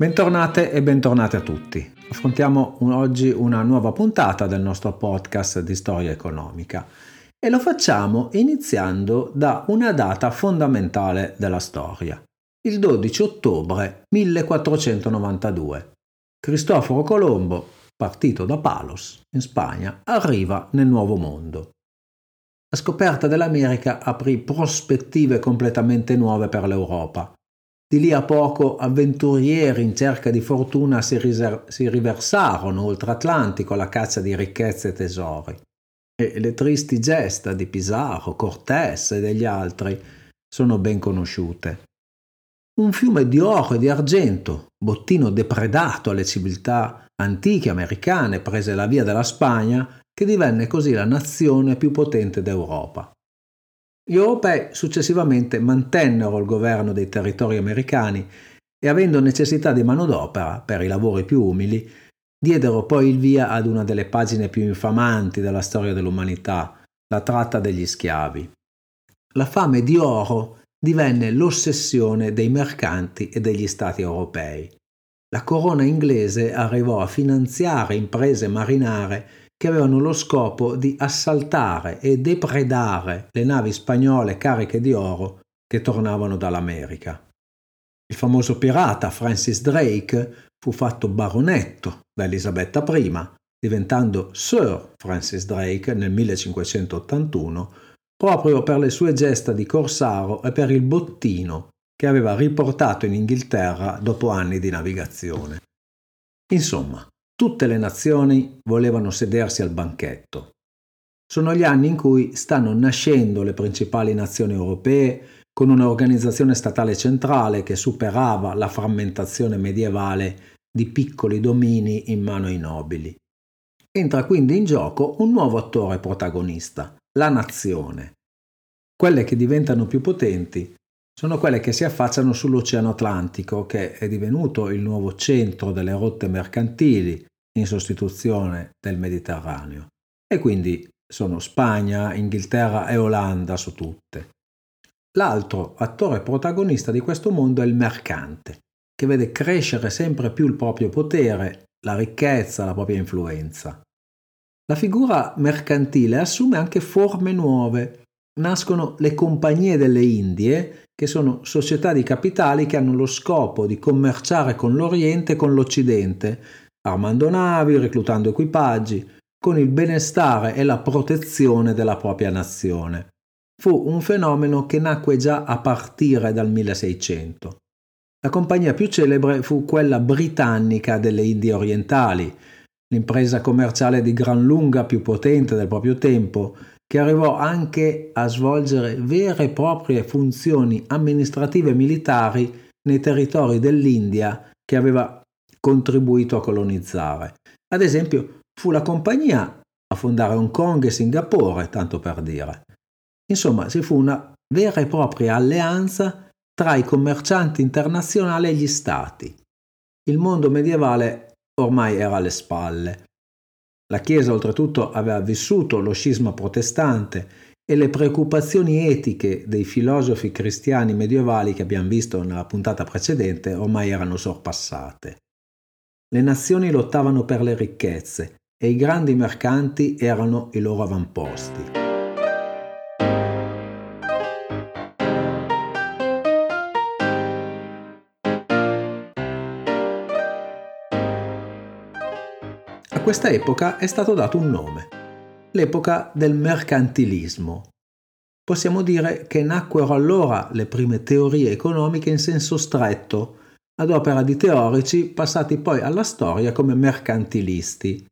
Bentornate e bentornati a tutti. Affrontiamo oggi una nuova puntata del nostro podcast di storia economica e lo facciamo iniziando da una data fondamentale della storia, il 12 ottobre 1492. Cristoforo Colombo, partito da Palos, in Spagna, arriva nel Nuovo Mondo. La scoperta dell'America aprì prospettive completamente nuove per l'Europa. Di lì a poco avventurieri in cerca di fortuna si, riser- si riversarono oltre Atlantico alla caccia di ricchezze e tesori e le tristi gesta di Pizarro, Cortés e degli altri sono ben conosciute. Un fiume di oro e di argento, bottino depredato alle civiltà antiche americane, prese la via della Spagna, che divenne così la nazione più potente d'Europa. Gli europei successivamente mantennero il governo dei territori americani e avendo necessità di manodopera per i lavori più umili, diedero poi il via ad una delle pagine più infamanti della storia dell'umanità, la tratta degli schiavi. La fame di oro divenne l'ossessione dei mercanti e degli stati europei. La corona inglese arrivò a finanziare imprese marinare che avevano lo scopo di assaltare e depredare le navi spagnole cariche di oro che tornavano dall'America. Il famoso pirata Francis Drake fu fatto baronetto da Elisabetta I, diventando Sir Francis Drake nel 1581 proprio per le sue gesta di corsaro e per il bottino che aveva riportato in Inghilterra dopo anni di navigazione. Insomma, tutte le nazioni volevano sedersi al banchetto. Sono gli anni in cui stanno nascendo le principali nazioni europee con un'organizzazione statale centrale che superava la frammentazione medievale di piccoli domini in mano ai nobili. Entra quindi in gioco un nuovo attore protagonista, la nazione. Quelle che diventano più potenti sono quelle che si affacciano sull'Oceano Atlantico, che è divenuto il nuovo centro delle rotte mercantili in sostituzione del Mediterraneo. E quindi sono Spagna, Inghilterra e Olanda su tutte. L'altro attore protagonista di questo mondo è il mercante, che vede crescere sempre più il proprio potere, la ricchezza, la propria influenza. La figura mercantile assume anche forme nuove. Nascono le compagnie delle Indie, che sono società di capitali che hanno lo scopo di commerciare con l'Oriente e con l'Occidente, armando navi, reclutando equipaggi, con il benestare e la protezione della propria nazione fu un fenomeno che nacque già a partire dal 1600. La compagnia più celebre fu quella britannica delle Indie orientali, l'impresa commerciale di gran lunga più potente del proprio tempo, che arrivò anche a svolgere vere e proprie funzioni amministrative e militari nei territori dell'India che aveva contribuito a colonizzare. Ad esempio, fu la compagnia a fondare Hong Kong e Singapore, tanto per dire. Insomma, ci fu una vera e propria alleanza tra i commercianti internazionali e gli stati. Il mondo medievale ormai era alle spalle. La Chiesa oltretutto aveva vissuto lo scisma protestante e le preoccupazioni etiche dei filosofi cristiani medievali che abbiamo visto nella puntata precedente ormai erano sorpassate. Le nazioni lottavano per le ricchezze e i grandi mercanti erano i loro avamposti. A questa epoca è stato dato un nome, l'epoca del mercantilismo. Possiamo dire che nacquero allora le prime teorie economiche in senso stretto, ad opera di teorici passati poi alla storia come mercantilisti.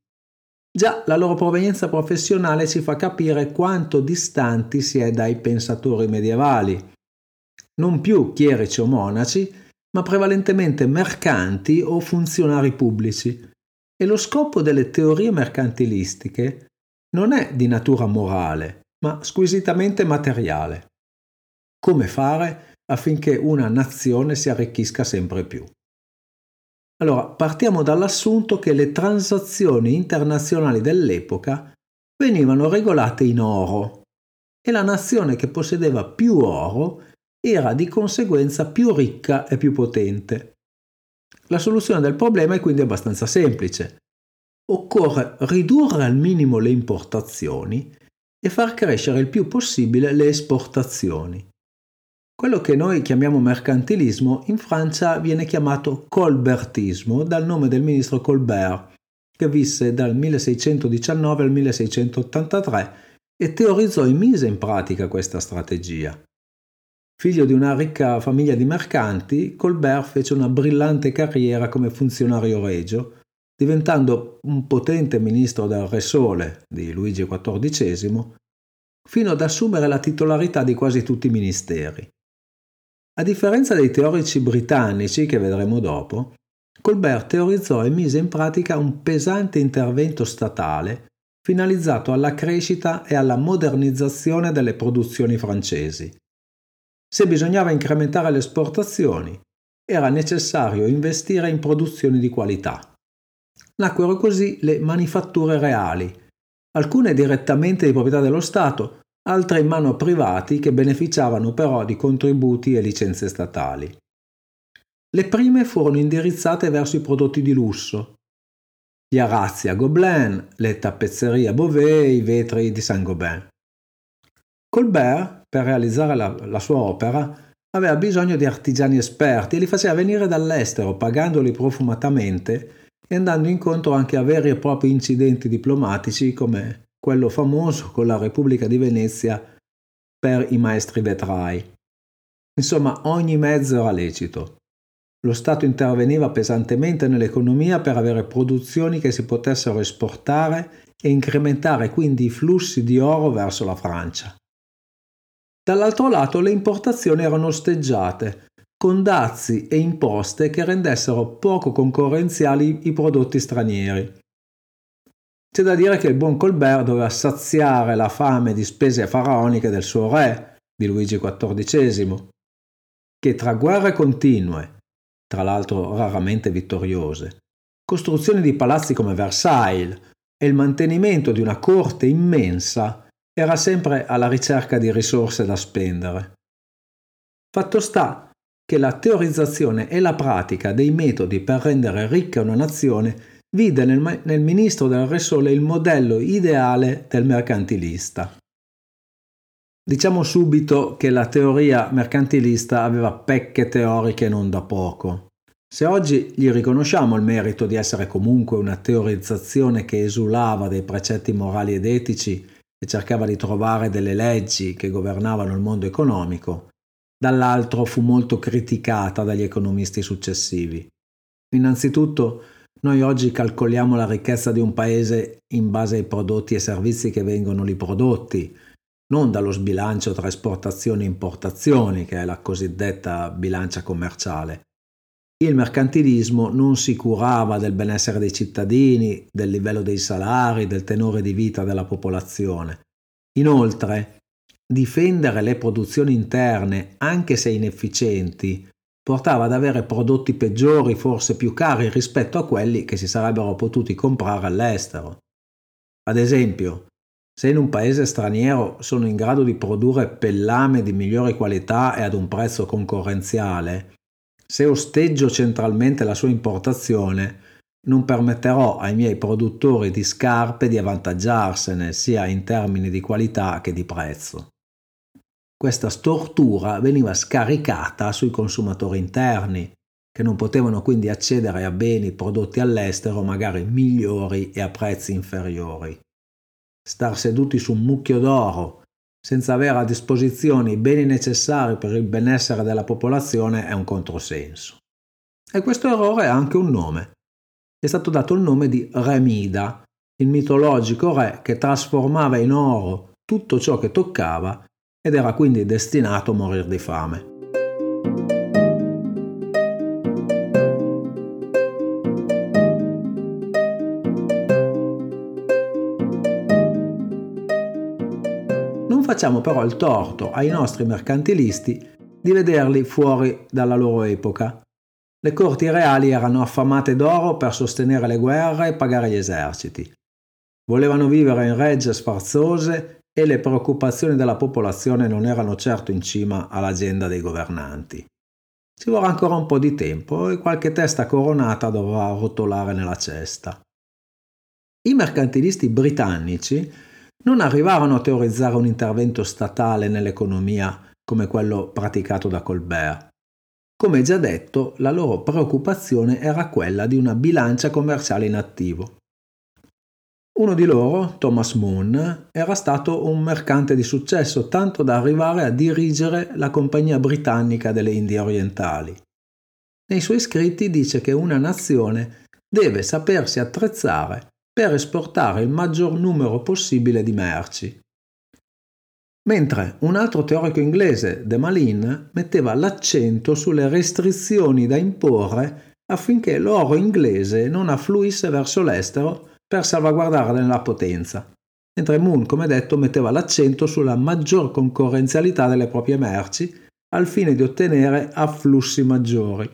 Già la loro provenienza professionale ci fa capire quanto distanti si è dai pensatori medievali. Non più chierici o monaci, ma prevalentemente mercanti o funzionari pubblici, e lo scopo delle teorie mercantilistiche non è di natura morale, ma squisitamente materiale. Come fare affinché una nazione si arricchisca sempre più? Allora, partiamo dall'assunto che le transazioni internazionali dell'epoca venivano regolate in oro e la nazione che possedeva più oro era di conseguenza più ricca e più potente. La soluzione del problema è quindi abbastanza semplice. Occorre ridurre al minimo le importazioni e far crescere il più possibile le esportazioni. Quello che noi chiamiamo mercantilismo in Francia viene chiamato colbertismo dal nome del ministro Colbert, che visse dal 1619 al 1683 e teorizzò e mise in pratica questa strategia. Figlio di una ricca famiglia di mercanti, Colbert fece una brillante carriera come funzionario regio, diventando un potente ministro del Re Sole di Luigi XIV, fino ad assumere la titolarità di quasi tutti i ministeri. A differenza dei teorici britannici che vedremo dopo, Colbert teorizzò e mise in pratica un pesante intervento statale finalizzato alla crescita e alla modernizzazione delle produzioni francesi. Se bisognava incrementare le esportazioni, era necessario investire in produzioni di qualità. Nacquero così le manifatture reali, alcune direttamente di proprietà dello Stato, altre in mano a privati che beneficiavano però di contributi e licenze statali. Le prime furono indirizzate verso i prodotti di lusso, gli arazzi a Gobelin, le tappezzerie a Beauvais, i vetri di Saint-Gobain. Colbert, per realizzare la, la sua opera, aveva bisogno di artigiani esperti e li faceva venire dall'estero, pagandoli profumatamente e andando incontro anche a veri e propri incidenti diplomatici come quello famoso con la Repubblica di Venezia per i maestri vetrai. Insomma, ogni mezzo era lecito. Lo Stato interveniva pesantemente nell'economia per avere produzioni che si potessero esportare e incrementare quindi i flussi di oro verso la Francia. Dall'altro lato le importazioni erano osteggiate, con dazi e imposte che rendessero poco concorrenziali i prodotti stranieri. C'è da dire che il buon Colbert doveva saziare la fame di spese faraoniche del suo re, di Luigi XIV, che tra guerre continue, tra l'altro raramente vittoriose, costruzioni di palazzi come Versailles e il mantenimento di una corte immensa era sempre alla ricerca di risorse da spendere. Fatto sta che la teorizzazione e la pratica dei metodi per rendere ricca una nazione vide nel, nel ministro del Re Sole il modello ideale del mercantilista. Diciamo subito che la teoria mercantilista aveva pecche teoriche non da poco. Se oggi gli riconosciamo il merito di essere comunque una teorizzazione che esulava dai precetti morali ed etici e cercava di trovare delle leggi che governavano il mondo economico, dall'altro fu molto criticata dagli economisti successivi. Innanzitutto noi oggi calcoliamo la ricchezza di un paese in base ai prodotti e servizi che vengono lì prodotti, non dallo sbilancio tra esportazioni e importazioni, che è la cosiddetta bilancia commerciale. Il mercantilismo non si curava del benessere dei cittadini, del livello dei salari, del tenore di vita della popolazione. Inoltre, difendere le produzioni interne, anche se inefficienti, portava ad avere prodotti peggiori, forse più cari rispetto a quelli che si sarebbero potuti comprare all'estero. Ad esempio, se in un paese straniero sono in grado di produrre pellame di migliore qualità e ad un prezzo concorrenziale, se osteggio centralmente la sua importazione, non permetterò ai miei produttori di scarpe di avvantaggiarsene sia in termini di qualità che di prezzo. Questa stortura veniva scaricata sui consumatori interni, che non potevano quindi accedere a beni prodotti all'estero magari migliori e a prezzi inferiori. Star seduti su un mucchio d'oro, senza avere a disposizione i beni necessari per il benessere della popolazione, è un controsenso. E questo errore ha anche un nome. È stato dato il nome di Remida, il mitologico re che trasformava in oro tutto ciò che toccava ed era quindi destinato a morire di fame. Non facciamo però il torto ai nostri mercantilisti di vederli fuori dalla loro epoca. Le corti reali erano affamate d'oro per sostenere le guerre e pagare gli eserciti. Volevano vivere in regge sfarzose e le preoccupazioni della popolazione non erano certo in cima all'agenda dei governanti. Ci vorrà ancora un po' di tempo e qualche testa coronata dovrà rotolare nella cesta. I mercantilisti britannici non arrivarono a teorizzare un intervento statale nell'economia come quello praticato da Colbert. Come già detto, la loro preoccupazione era quella di una bilancia commerciale in attivo. Uno di loro, Thomas Moon, era stato un mercante di successo tanto da arrivare a dirigere la Compagnia Britannica delle Indie Orientali. Nei suoi scritti dice che una nazione deve sapersi attrezzare per esportare il maggior numero possibile di merci. Mentre un altro teorico inglese, De Malin, metteva l'accento sulle restrizioni da imporre affinché l'oro inglese non affluisse verso l'estero per salvaguardare la potenza, mentre Moon, come detto, metteva l'accento sulla maggior concorrenzialità delle proprie merci al fine di ottenere afflussi maggiori.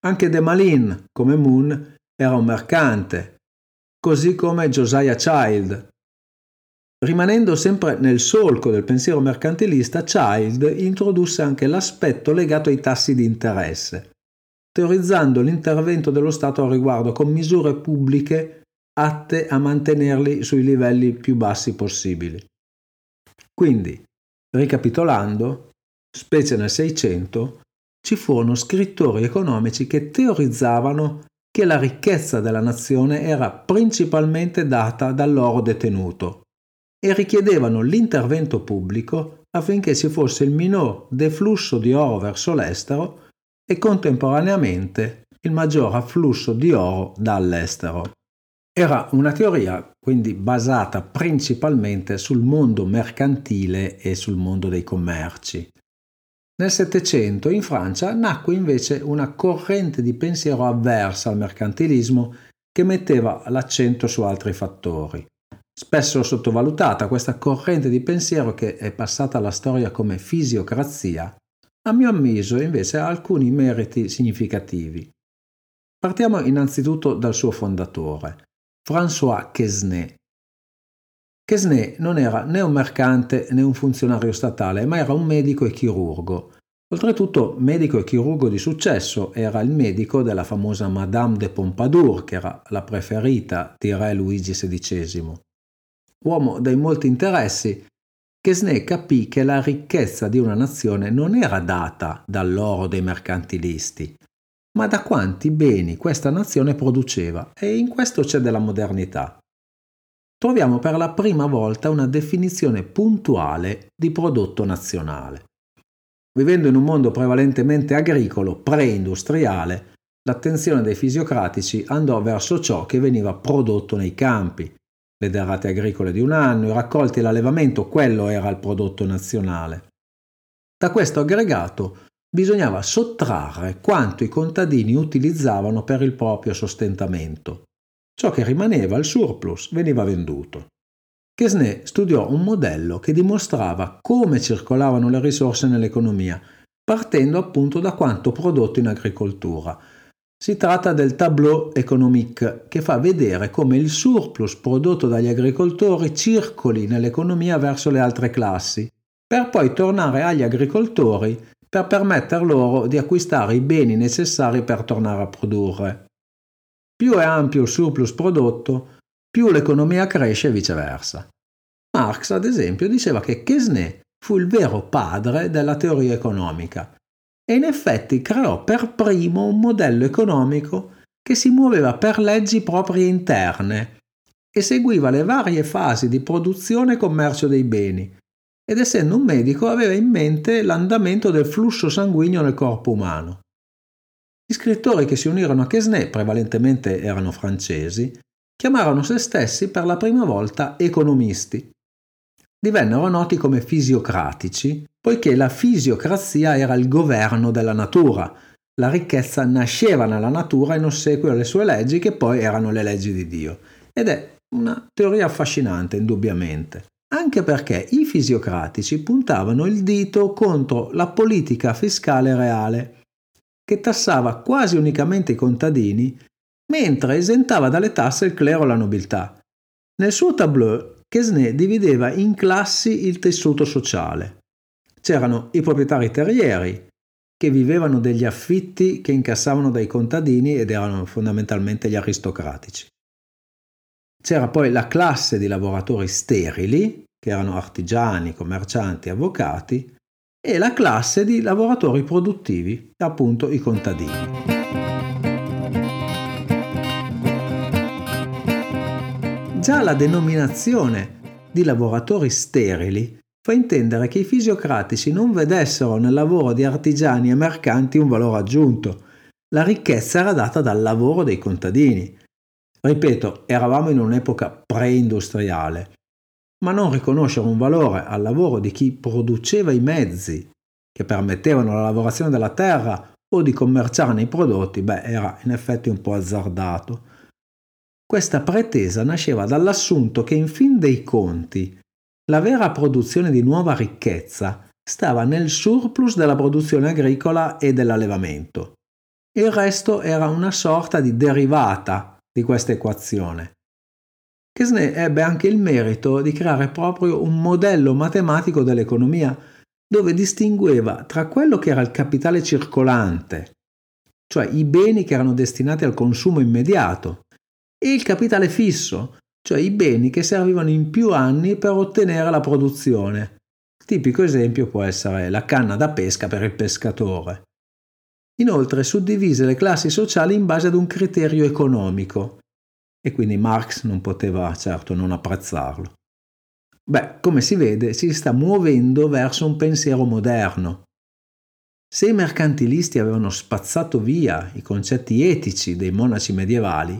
Anche De Malin, come Moon, era un mercante così come Josiah Child. Rimanendo sempre nel solco del pensiero mercantilista, Child introdusse anche l'aspetto legato ai tassi di interesse, teorizzando l'intervento dello Stato al riguardo con misure pubbliche atte a mantenerli sui livelli più bassi possibili. Quindi, ricapitolando, specie nel Seicento, ci furono scrittori economici che teorizzavano che la ricchezza della nazione era principalmente data dall'oro detenuto e richiedevano l'intervento pubblico affinché ci fosse il minor deflusso di oro verso l'estero e contemporaneamente il maggior afflusso di oro dall'estero. Era una teoria quindi basata principalmente sul mondo mercantile e sul mondo dei commerci. Nel Settecento in Francia nacque invece una corrente di pensiero avversa al mercantilismo che metteva l'accento su altri fattori. Spesso sottovalutata questa corrente di pensiero che è passata alla storia come fisiocrazia, a mio avviso invece ha alcuni meriti significativi. Partiamo innanzitutto dal suo fondatore, François Quesnay. Quesnay non era né un mercante né un funzionario statale, ma era un medico e chirurgo. Oltretutto medico e chirurgo di successo, era il medico della famosa Madame de Pompadour, che era la preferita di re Luigi XVI. Uomo dai molti interessi, Quesnay capì che la ricchezza di una nazione non era data dall'oro dei mercantilisti, ma da quanti beni questa nazione produceva, e in questo c'è della modernità troviamo per la prima volta una definizione puntuale di prodotto nazionale. Vivendo in un mondo prevalentemente agricolo, pre-industriale, l'attenzione dei fisiocratici andò verso ciò che veniva prodotto nei campi. Le derrate agricole di un anno, i raccolti e l'allevamento, quello era il prodotto nazionale. Da questo aggregato bisognava sottrarre quanto i contadini utilizzavano per il proprio sostentamento. Ciò che rimaneva, il surplus, veniva venduto. Quesnay studiò un modello che dimostrava come circolavano le risorse nell'economia, partendo appunto da quanto prodotto in agricoltura. Si tratta del tableau économique che fa vedere come il surplus prodotto dagli agricoltori circoli nell'economia verso le altre classi, per poi tornare agli agricoltori per permettere loro di acquistare i beni necessari per tornare a produrre. Più è ampio il surplus prodotto, più l'economia cresce e viceversa. Marx, ad esempio, diceva che Quesnay fu il vero padre della teoria economica e in effetti creò per primo un modello economico che si muoveva per leggi proprie interne e seguiva le varie fasi di produzione e commercio dei beni ed essendo un medico aveva in mente l'andamento del flusso sanguigno nel corpo umano. Gli scrittori che si unirono a Quesnay, prevalentemente erano francesi, chiamarono se stessi per la prima volta economisti. Divennero noti come fisiocratici, poiché la fisiocrazia era il governo della natura. La ricchezza nasceva nella natura in ossequio alle sue leggi, che poi erano le leggi di Dio. Ed è una teoria affascinante, indubbiamente anche perché i fisiocratici puntavano il dito contro la politica fiscale reale che tassava quasi unicamente i contadini, mentre esentava dalle tasse il clero e la nobiltà. Nel suo tableau, Quesnay divideva in classi il tessuto sociale. C'erano i proprietari terrieri, che vivevano degli affitti che incassavano dai contadini ed erano fondamentalmente gli aristocratici. C'era poi la classe di lavoratori sterili, che erano artigiani, commercianti, avvocati, e la classe di lavoratori produttivi, appunto i contadini. Già la denominazione di lavoratori sterili fa intendere che i fisiocratici non vedessero nel lavoro di artigiani e mercanti un valore aggiunto. La ricchezza era data dal lavoro dei contadini. Ripeto, eravamo in un'epoca pre-industriale, ma non riconoscere un valore al lavoro di chi produceva i mezzi che permettevano la lavorazione della terra o di commerciarne i prodotti, beh, era in effetti un po' azzardato. Questa pretesa nasceva dall'assunto che in fin dei conti la vera produzione di nuova ricchezza stava nel surplus della produzione agricola e dell'allevamento. Il resto era una sorta di derivata di questa equazione. Quesnay ebbe anche il merito di creare proprio un modello matematico dell'economia dove distingueva tra quello che era il capitale circolante, cioè i beni che erano destinati al consumo immediato, e il capitale fisso, cioè i beni che servivano in più anni per ottenere la produzione. Tipico esempio può essere la canna da pesca per il pescatore. Inoltre suddivise le classi sociali in base ad un criterio economico e quindi Marx non poteva certo non apprezzarlo. Beh, come si vede, si sta muovendo verso un pensiero moderno. Se i mercantilisti avevano spazzato via i concetti etici dei monaci medievali,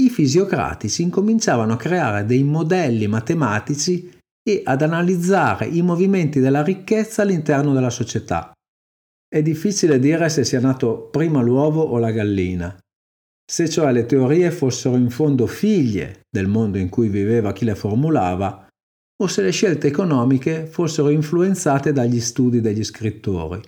i fisiocratici incominciavano a creare dei modelli matematici e ad analizzare i movimenti della ricchezza all'interno della società. È difficile dire se sia nato prima l'uovo o la gallina, se cioè le teorie fossero in fondo figlie del mondo in cui viveva chi le formulava, o se le scelte economiche fossero influenzate dagli studi degli scrittori.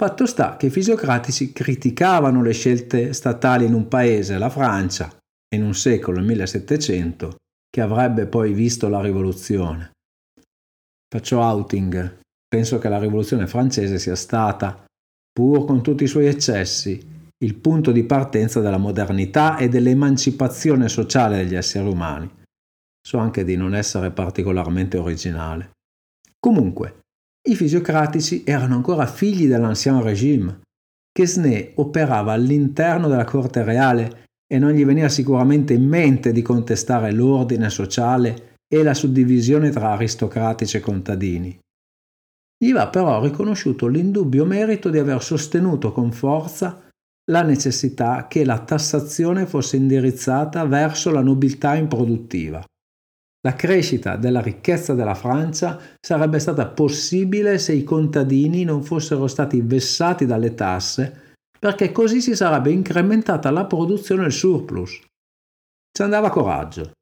Fatto sta che i fisiocratici criticavano le scelte statali in un paese, la Francia, in un secolo, il 1700, che avrebbe poi visto la rivoluzione. Faccio outing. Penso che la rivoluzione francese sia stata, pur con tutti i suoi eccessi, il punto di partenza della modernità e dell'emancipazione sociale degli esseri umani. So anche di non essere particolarmente originale. Comunque, i fisiocratici erano ancora figli dell'ancien regime. Quesnay operava all'interno della corte reale e non gli veniva sicuramente in mente di contestare l'ordine sociale e la suddivisione tra aristocratici e contadini. Gli va però riconosciuto l'indubbio merito di aver sostenuto con forza la necessità che la tassazione fosse indirizzata verso la nobiltà improduttiva. La crescita della ricchezza della Francia sarebbe stata possibile se i contadini non fossero stati vessati dalle tasse, perché così si sarebbe incrementata la produzione e il surplus. Ci andava coraggio.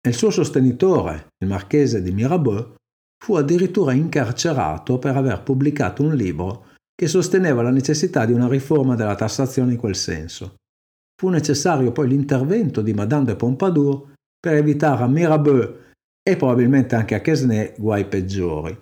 E il suo sostenitore, il marchese di Mirabeau, fu addirittura incarcerato per aver pubblicato un libro che sosteneva la necessità di una riforma della tassazione in quel senso. Fu necessario poi l'intervento di Madame de Pompadour per evitare a Mirabeau e probabilmente anche a Quesnay guai peggiori.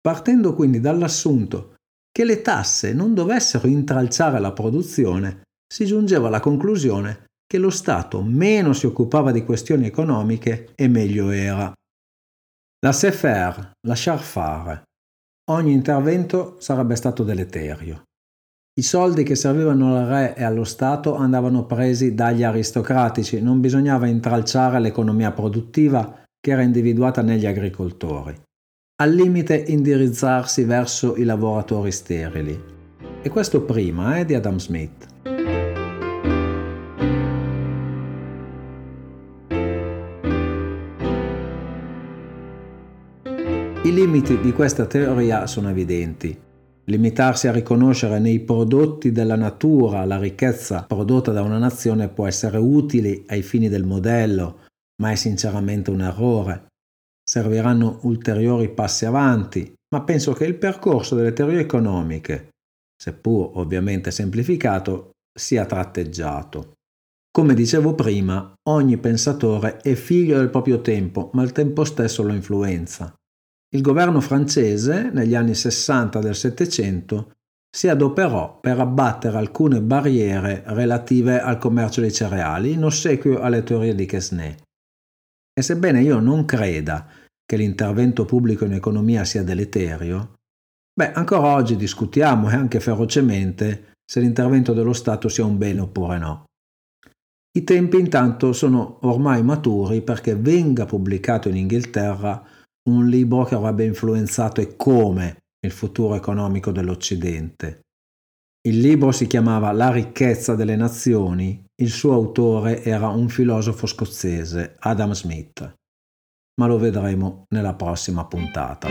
Partendo quindi dall'assunto che le tasse non dovessero intralciare la produzione, si giungeva alla conclusione che lo Stato meno si occupava di questioni economiche e meglio era. Laissez faire, lasciar fare. Ogni intervento sarebbe stato deleterio. I soldi che servivano al re e allo Stato andavano presi dagli aristocratici, non bisognava intralciare l'economia produttiva che era individuata negli agricoltori. Al limite indirizzarsi verso i lavoratori sterili. E questo prima eh, di Adam Smith. Limiti di questa teoria sono evidenti. Limitarsi a riconoscere nei prodotti della natura la ricchezza prodotta da una nazione può essere utile ai fini del modello, ma è sinceramente un errore. Serviranno ulteriori passi avanti, ma penso che il percorso delle teorie economiche, seppur ovviamente semplificato, sia tratteggiato. Come dicevo prima, ogni pensatore è figlio del proprio tempo, ma il tempo stesso lo influenza. Il governo francese, negli anni 60 del Settecento, si adoperò per abbattere alcune barriere relative al commercio dei cereali in ossequio alle teorie di Quesnay. E sebbene io non creda che l'intervento pubblico in economia sia deleterio, beh, ancora oggi discutiamo e anche ferocemente se l'intervento dello Stato sia un bene oppure no. I tempi intanto sono ormai maturi perché venga pubblicato in Inghilterra un libro che avrebbe influenzato e come il futuro economico dell'Occidente. Il libro si chiamava La ricchezza delle nazioni, il suo autore era un filosofo scozzese, Adam Smith. Ma lo vedremo nella prossima puntata.